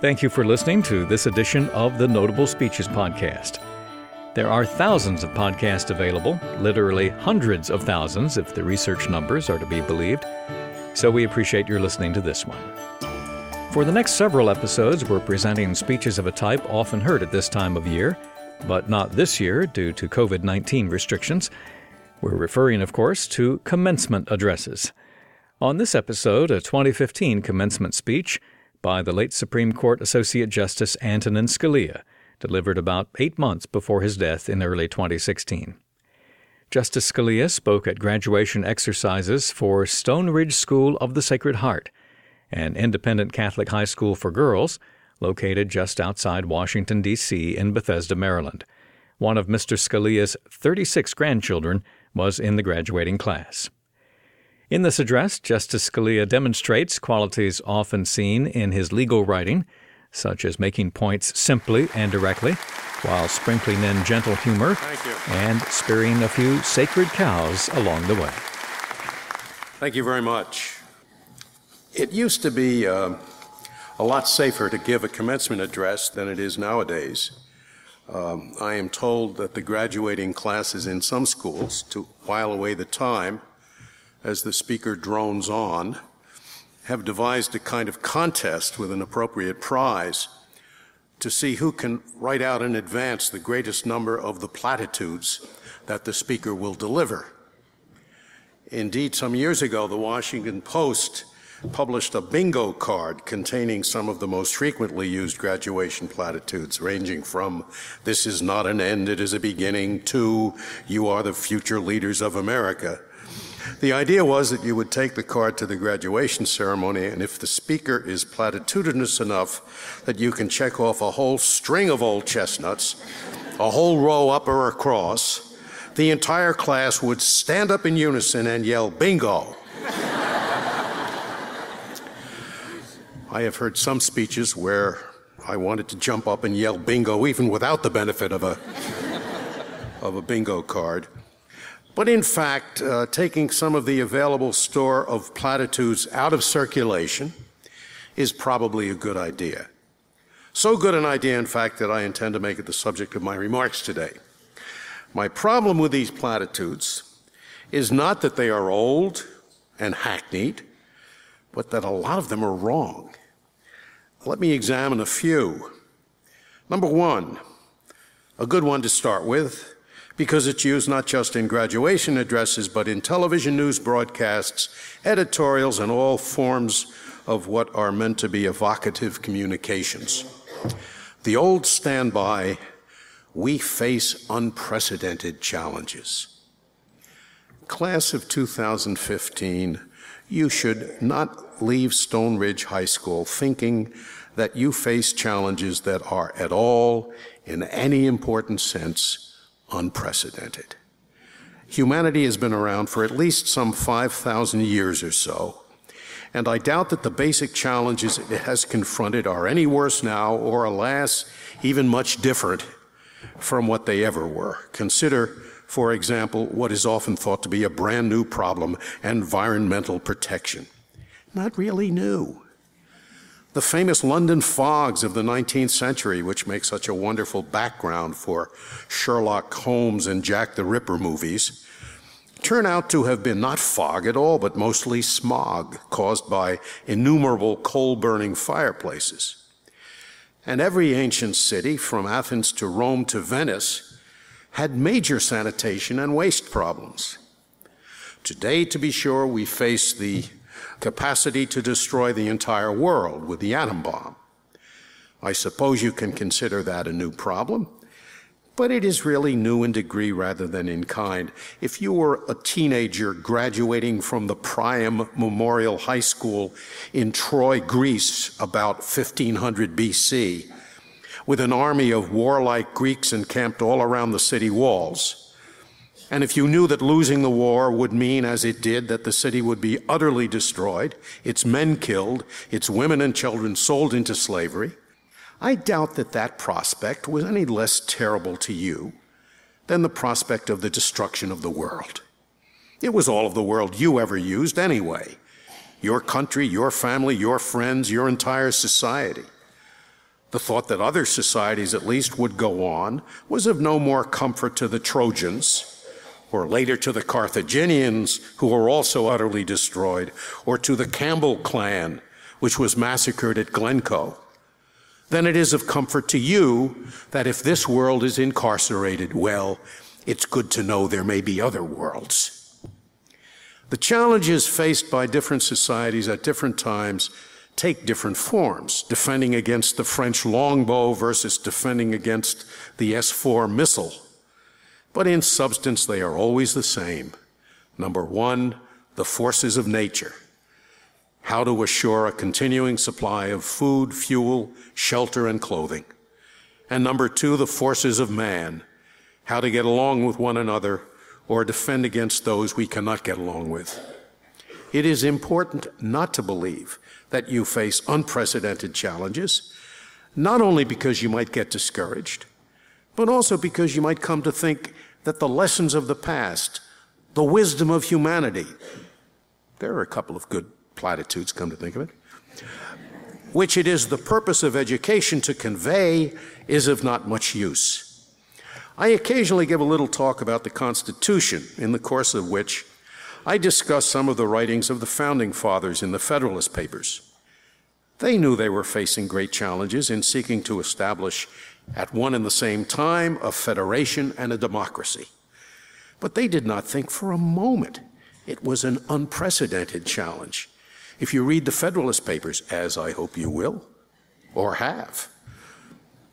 Thank you for listening to this edition of the Notable Speeches Podcast. There are thousands of podcasts available, literally hundreds of thousands if the research numbers are to be believed, so we appreciate your listening to this one. For the next several episodes, we're presenting speeches of a type often heard at this time of year, but not this year due to COVID 19 restrictions. We're referring, of course, to commencement addresses. On this episode, a 2015 commencement speech by the late Supreme Court Associate Justice Antonin Scalia, delivered about eight months before his death in early 2016. Justice Scalia spoke at graduation exercises for Stone Ridge School of the Sacred Heart, an independent Catholic high school for girls located just outside Washington, D.C., in Bethesda, Maryland. One of Mr. Scalia's 36 grandchildren was in the graduating class. In this address, Justice Scalia demonstrates qualities often seen in his legal writing, such as making points simply and directly, while sprinkling in gentle humor and spearing a few sacred cows along the way. Thank you very much. It used to be uh, a lot safer to give a commencement address than it is nowadays. Um, I am told that the graduating classes in some schools, to while away the time, as the speaker drones on, have devised a kind of contest with an appropriate prize to see who can write out in advance the greatest number of the platitudes that the speaker will deliver. Indeed, some years ago, the Washington Post published a bingo card containing some of the most frequently used graduation platitudes, ranging from, This is not an end, it is a beginning, to, You are the future leaders of America. The idea was that you would take the card to the graduation ceremony, and if the speaker is platitudinous enough that you can check off a whole string of old chestnuts, a whole row up or across, the entire class would stand up in unison and yell, Bingo! I have heard some speeches where I wanted to jump up and yell bingo even without the benefit of a, of a bingo card. But in fact, uh, taking some of the available store of platitudes out of circulation is probably a good idea. So good an idea, in fact, that I intend to make it the subject of my remarks today. My problem with these platitudes is not that they are old and hackneyed, but that a lot of them are wrong. Let me examine a few. Number one, a good one to start with because it's used not just in graduation addresses, but in television news broadcasts, editorials, and all forms of what are meant to be evocative communications. The old standby we face unprecedented challenges. Class of 2015, you should not leave Stone Ridge High School thinking that you face challenges that are at all, in any important sense, unprecedented. Humanity has been around for at least some 5,000 years or so, and I doubt that the basic challenges it has confronted are any worse now, or alas, even much different from what they ever were. Consider, for example, what is often thought to be a brand new problem environmental protection. Not really new the famous London fogs of the 19th century, which make such a wonderful background for Sherlock Holmes and Jack the Ripper movies, turn out to have been not fog at all, but mostly smog caused by innumerable coal burning fireplaces. And every ancient city, from Athens to Rome to Venice, had major sanitation and waste problems. Today, to be sure, we face the capacity to destroy the entire world with the atom bomb. I suppose you can consider that a new problem, but it is really new in degree rather than in kind. If you were a teenager graduating from the Priam Memorial High School in Troy, Greece, about 1500 BC, with an army of warlike Greeks encamped all around the city walls, and if you knew that losing the war would mean, as it did, that the city would be utterly destroyed, its men killed, its women and children sold into slavery, I doubt that that prospect was any less terrible to you than the prospect of the destruction of the world. It was all of the world you ever used anyway your country, your family, your friends, your entire society. The thought that other societies at least would go on was of no more comfort to the Trojans, or later to the Carthaginians, who were also utterly destroyed, or to the Campbell clan, which was massacred at Glencoe, then it is of comfort to you that if this world is incarcerated, well, it's good to know there may be other worlds. The challenges faced by different societies at different times take different forms, defending against the French longbow versus defending against the S 4 missile. But in substance, they are always the same. Number one, the forces of nature. How to assure a continuing supply of food, fuel, shelter, and clothing. And number two, the forces of man. How to get along with one another or defend against those we cannot get along with. It is important not to believe that you face unprecedented challenges, not only because you might get discouraged, but also because you might come to think that the lessons of the past, the wisdom of humanity, there are a couple of good platitudes, come to think of it, which it is the purpose of education to convey, is of not much use. I occasionally give a little talk about the Constitution, in the course of which I discuss some of the writings of the Founding Fathers in the Federalist Papers. They knew they were facing great challenges in seeking to establish at one and the same time a federation and a democracy. But they did not think for a moment it was an unprecedented challenge. If you read the Federalist Papers, as I hope you will, or have,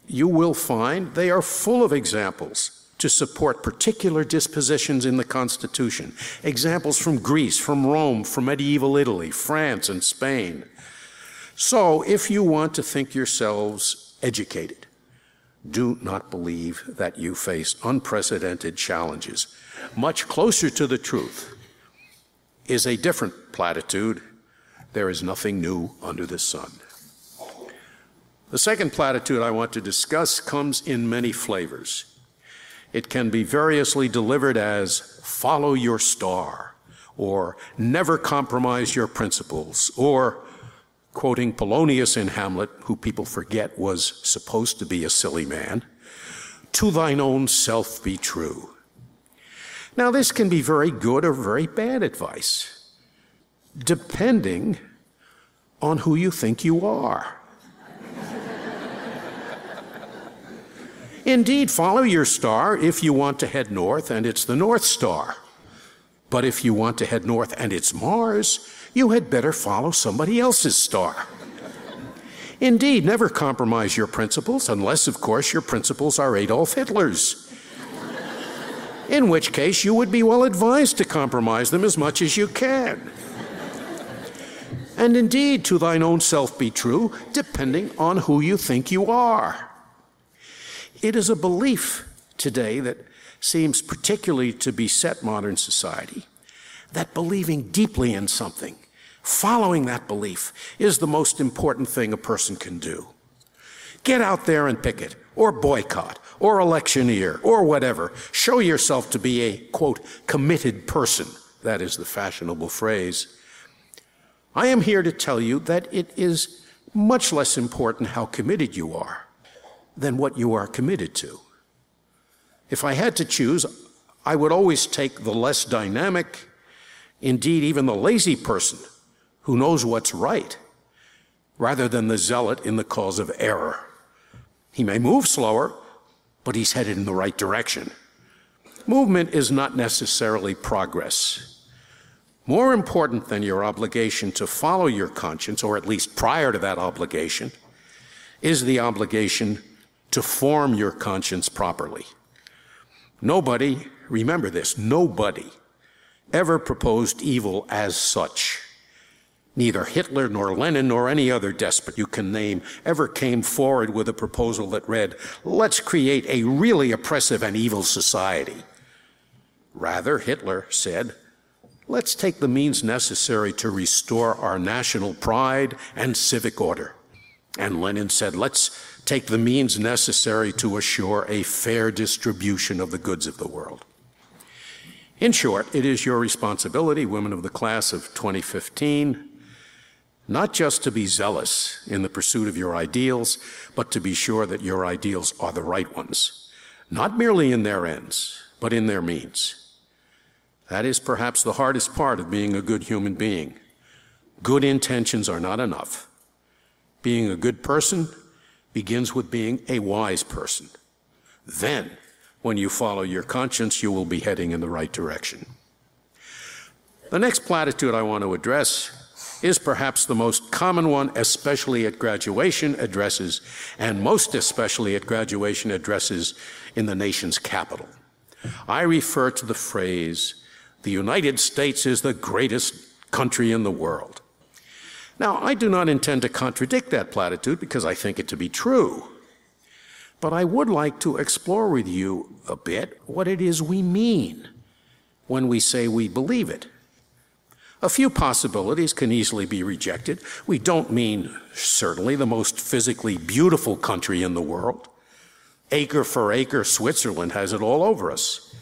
you will find they are full of examples to support particular dispositions in the Constitution. Examples from Greece, from Rome, from medieval Italy, France, and Spain. So, if you want to think yourselves educated, do not believe that you face unprecedented challenges. Much closer to the truth is a different platitude there is nothing new under the sun. The second platitude I want to discuss comes in many flavors. It can be variously delivered as follow your star, or never compromise your principles, or quoting Polonius in Hamlet, who people forget was supposed to be a silly man, to thine own self be true. Now, this can be very good or very bad advice, depending on who you think you are. Indeed, follow your star if you want to head north and it's the North Star. But if you want to head north and it's Mars, you had better follow somebody else's star. Indeed, never compromise your principles unless, of course, your principles are Adolf Hitler's. In which case, you would be well advised to compromise them as much as you can. And indeed, to thine own self be true, depending on who you think you are. It is a belief today that seems particularly to beset modern society that believing deeply in something, following that belief, is the most important thing a person can do. Get out there and picket, or boycott, or electioneer, or whatever. Show yourself to be a, quote, committed person. That is the fashionable phrase. I am here to tell you that it is much less important how committed you are than what you are committed to. If I had to choose, I would always take the less dynamic, indeed, even the lazy person who knows what's right, rather than the zealot in the cause of error. He may move slower, but he's headed in the right direction. Movement is not necessarily progress. More important than your obligation to follow your conscience, or at least prior to that obligation, is the obligation to form your conscience properly. Nobody, remember this, nobody ever proposed evil as such. Neither Hitler nor Lenin nor any other despot you can name ever came forward with a proposal that read, let's create a really oppressive and evil society. Rather, Hitler said, let's take the means necessary to restore our national pride and civic order. And Lenin said, let's take the means necessary to assure a fair distribution of the goods of the world. In short, it is your responsibility, women of the class of 2015, not just to be zealous in the pursuit of your ideals, but to be sure that your ideals are the right ones, not merely in their ends, but in their means. That is perhaps the hardest part of being a good human being. Good intentions are not enough. Being a good person begins with being a wise person. Then, when you follow your conscience, you will be heading in the right direction. The next platitude I want to address is perhaps the most common one, especially at graduation addresses, and most especially at graduation addresses in the nation's capital. I refer to the phrase, the United States is the greatest country in the world. Now, I do not intend to contradict that platitude because I think it to be true. But I would like to explore with you a bit what it is we mean when we say we believe it. A few possibilities can easily be rejected. We don't mean, certainly, the most physically beautiful country in the world. Acre for acre, Switzerland has it all over us.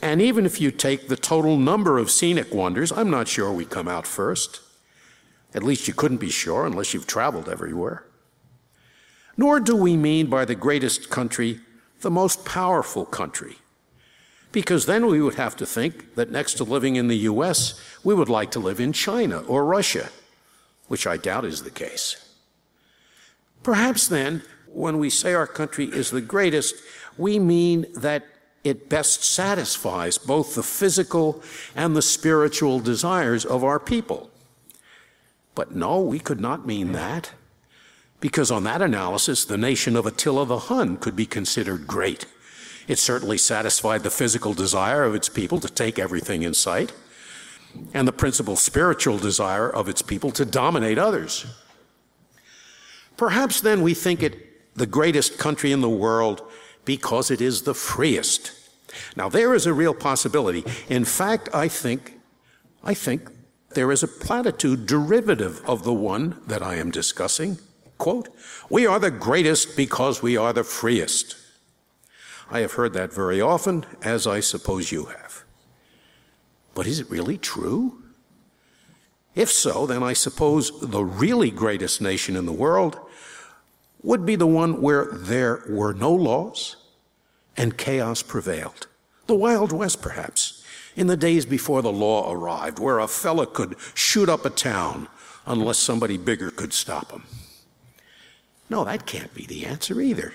and even if you take the total number of scenic wonders, I'm not sure we come out first. At least you couldn't be sure unless you've traveled everywhere. Nor do we mean by the greatest country the most powerful country because then we would have to think that next to living in the US, we would like to live in China or Russia, which I doubt is the case. Perhaps then, when we say our country is the greatest, we mean that it best satisfies both the physical and the spiritual desires of our people. But no, we could not mean that, because on that analysis, the nation of Attila the Hun could be considered great. It certainly satisfied the physical desire of its people to take everything in sight, and the principal spiritual desire of its people to dominate others. Perhaps then we think it the greatest country in the world because it is the freest. Now there is a real possibility. In fact, I think, I think there is a platitude derivative of the one that I am discussing. Quote, we are the greatest because we are the freest. I have heard that very often, as I suppose you have. But is it really true? If so, then I suppose the really greatest nation in the world would be the one where there were no laws and chaos prevailed. The Wild West, perhaps, in the days before the law arrived, where a fella could shoot up a town unless somebody bigger could stop him. No, that can't be the answer either.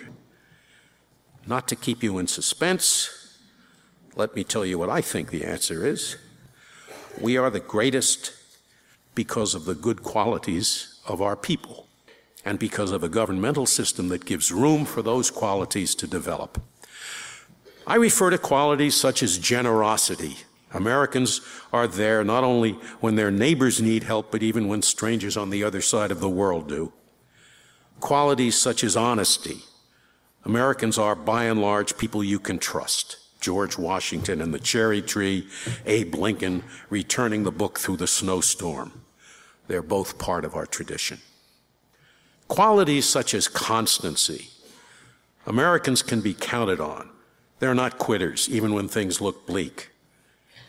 Not to keep you in suspense, let me tell you what I think the answer is. We are the greatest because of the good qualities of our people and because of a governmental system that gives room for those qualities to develop. I refer to qualities such as generosity. Americans are there not only when their neighbors need help, but even when strangers on the other side of the world do. Qualities such as honesty, Americans are, by and large, people you can trust. George Washington and the cherry tree, Abe Lincoln returning the book through the snowstorm. They're both part of our tradition. Qualities such as constancy. Americans can be counted on. They're not quitters, even when things look bleak.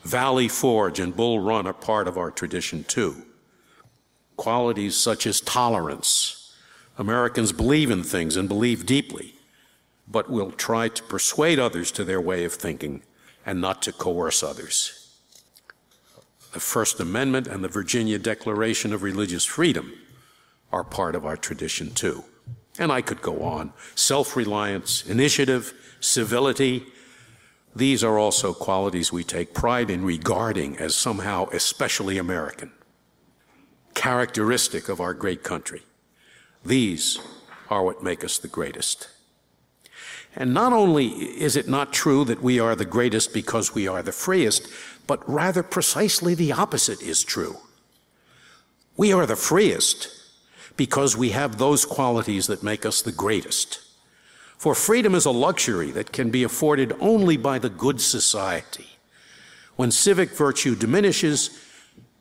Valley Forge and Bull Run are part of our tradition too. Qualities such as tolerance. Americans believe in things and believe deeply but will try to persuade others to their way of thinking and not to coerce others. The First Amendment and the Virginia Declaration of Religious Freedom are part of our tradition too. And I could go on. Self reliance, initiative, civility, these are also qualities we take pride in regarding as somehow especially American, characteristic of our great country. These are what make us the greatest. And not only is it not true that we are the greatest because we are the freest, but rather precisely the opposite is true. We are the freest because we have those qualities that make us the greatest. For freedom is a luxury that can be afforded only by the good society. When civic virtue diminishes,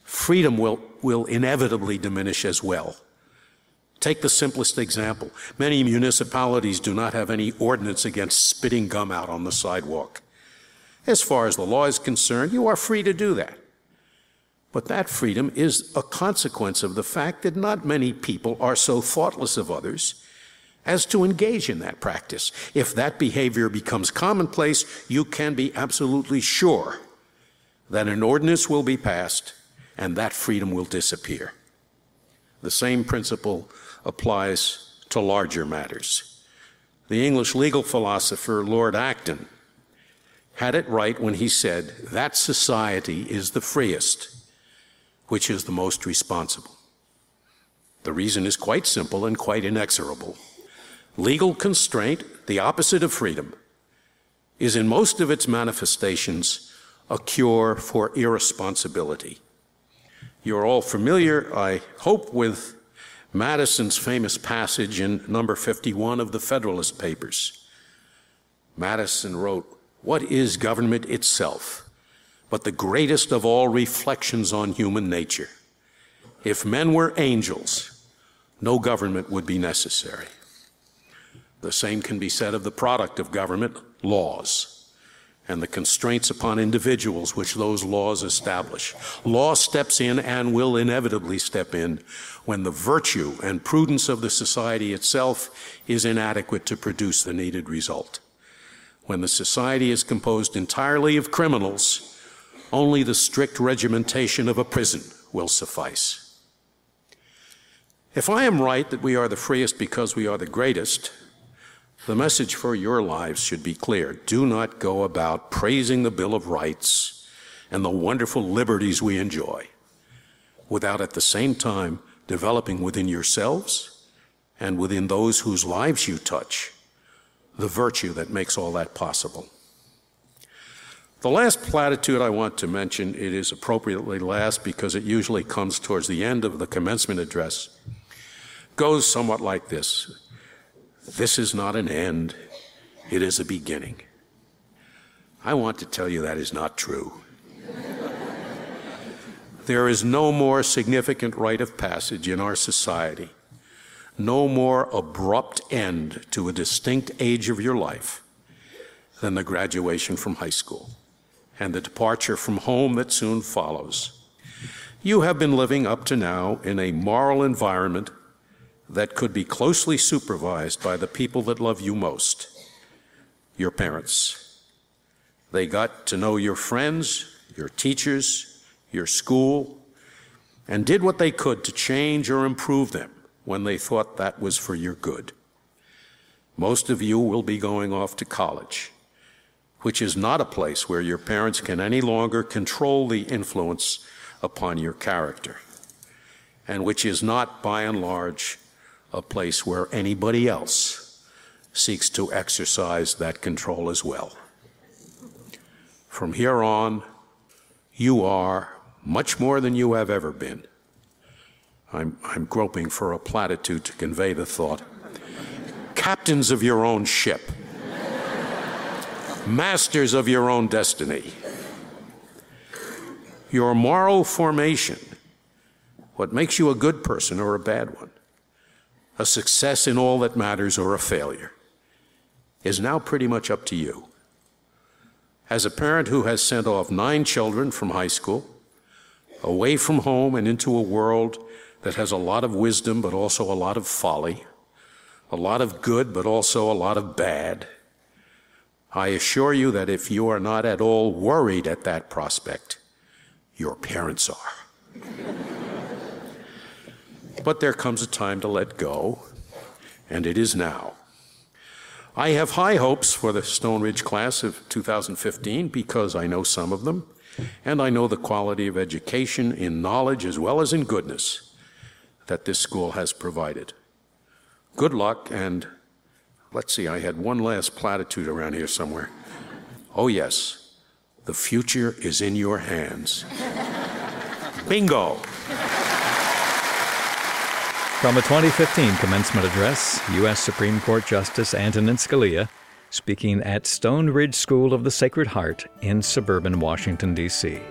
freedom will, will inevitably diminish as well. Take the simplest example. Many municipalities do not have any ordinance against spitting gum out on the sidewalk. As far as the law is concerned, you are free to do that. But that freedom is a consequence of the fact that not many people are so thoughtless of others as to engage in that practice. If that behavior becomes commonplace, you can be absolutely sure that an ordinance will be passed and that freedom will disappear. The same principle applies to larger matters. The English legal philosopher Lord Acton had it right when he said that society is the freest which is the most responsible. The reason is quite simple and quite inexorable. Legal constraint, the opposite of freedom, is in most of its manifestations a cure for irresponsibility. You're all familiar, I hope, with Madison's famous passage in number 51 of the Federalist Papers. Madison wrote, What is government itself but the greatest of all reflections on human nature? If men were angels, no government would be necessary. The same can be said of the product of government, laws, and the constraints upon individuals which those laws establish. Law steps in and will inevitably step in when the virtue and prudence of the society itself is inadequate to produce the needed result. When the society is composed entirely of criminals, only the strict regimentation of a prison will suffice. If I am right that we are the freest because we are the greatest, the message for your lives should be clear. Do not go about praising the Bill of Rights and the wonderful liberties we enjoy without at the same time developing within yourselves and within those whose lives you touch the virtue that makes all that possible. The last platitude I want to mention, it is appropriately last because it usually comes towards the end of the commencement address, goes somewhat like this this is not an end, it is a beginning. I want to tell you that is not true. there is no more significant rite of passage in our society, no more abrupt end to a distinct age of your life than the graduation from high school and the departure from home that soon follows. You have been living up to now in a moral environment that could be closely supervised by the people that love you most your parents. They got to know your friends, your teachers, your school, and did what they could to change or improve them when they thought that was for your good. Most of you will be going off to college, which is not a place where your parents can any longer control the influence upon your character, and which is not, by and large, a place where anybody else seeks to exercise that control as well. From here on, you are much more than you have ever been. I'm, I'm groping for a platitude to convey the thought. Captains of your own ship, masters of your own destiny. Your moral formation, what makes you a good person or a bad one, a success in all that matters or a failure is now pretty much up to you. As a parent who has sent off nine children from high school, away from home and into a world that has a lot of wisdom but also a lot of folly, a lot of good but also a lot of bad, I assure you that if you are not at all worried at that prospect, your parents are. But there comes a time to let go, and it is now. I have high hopes for the Stone Ridge class of 2015 because I know some of them, and I know the quality of education in knowledge as well as in goodness that this school has provided. Good luck, and let's see, I had one last platitude around here somewhere. Oh, yes, the future is in your hands. Bingo! From a 2015 commencement address, U.S. Supreme Court Justice Antonin Scalia speaking at Stone Ridge School of the Sacred Heart in suburban Washington, D.C.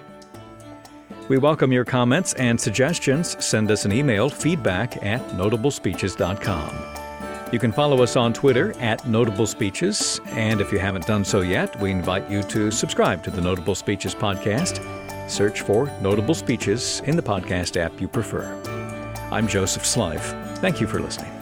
We welcome your comments and suggestions. Send us an email feedback at notablespeeches.com. You can follow us on Twitter at Notable Speeches, and if you haven't done so yet, we invite you to subscribe to the Notable Speeches podcast Search for Notable Speeches in the podcast app you prefer. I'm Joseph Slife. Thank you for listening.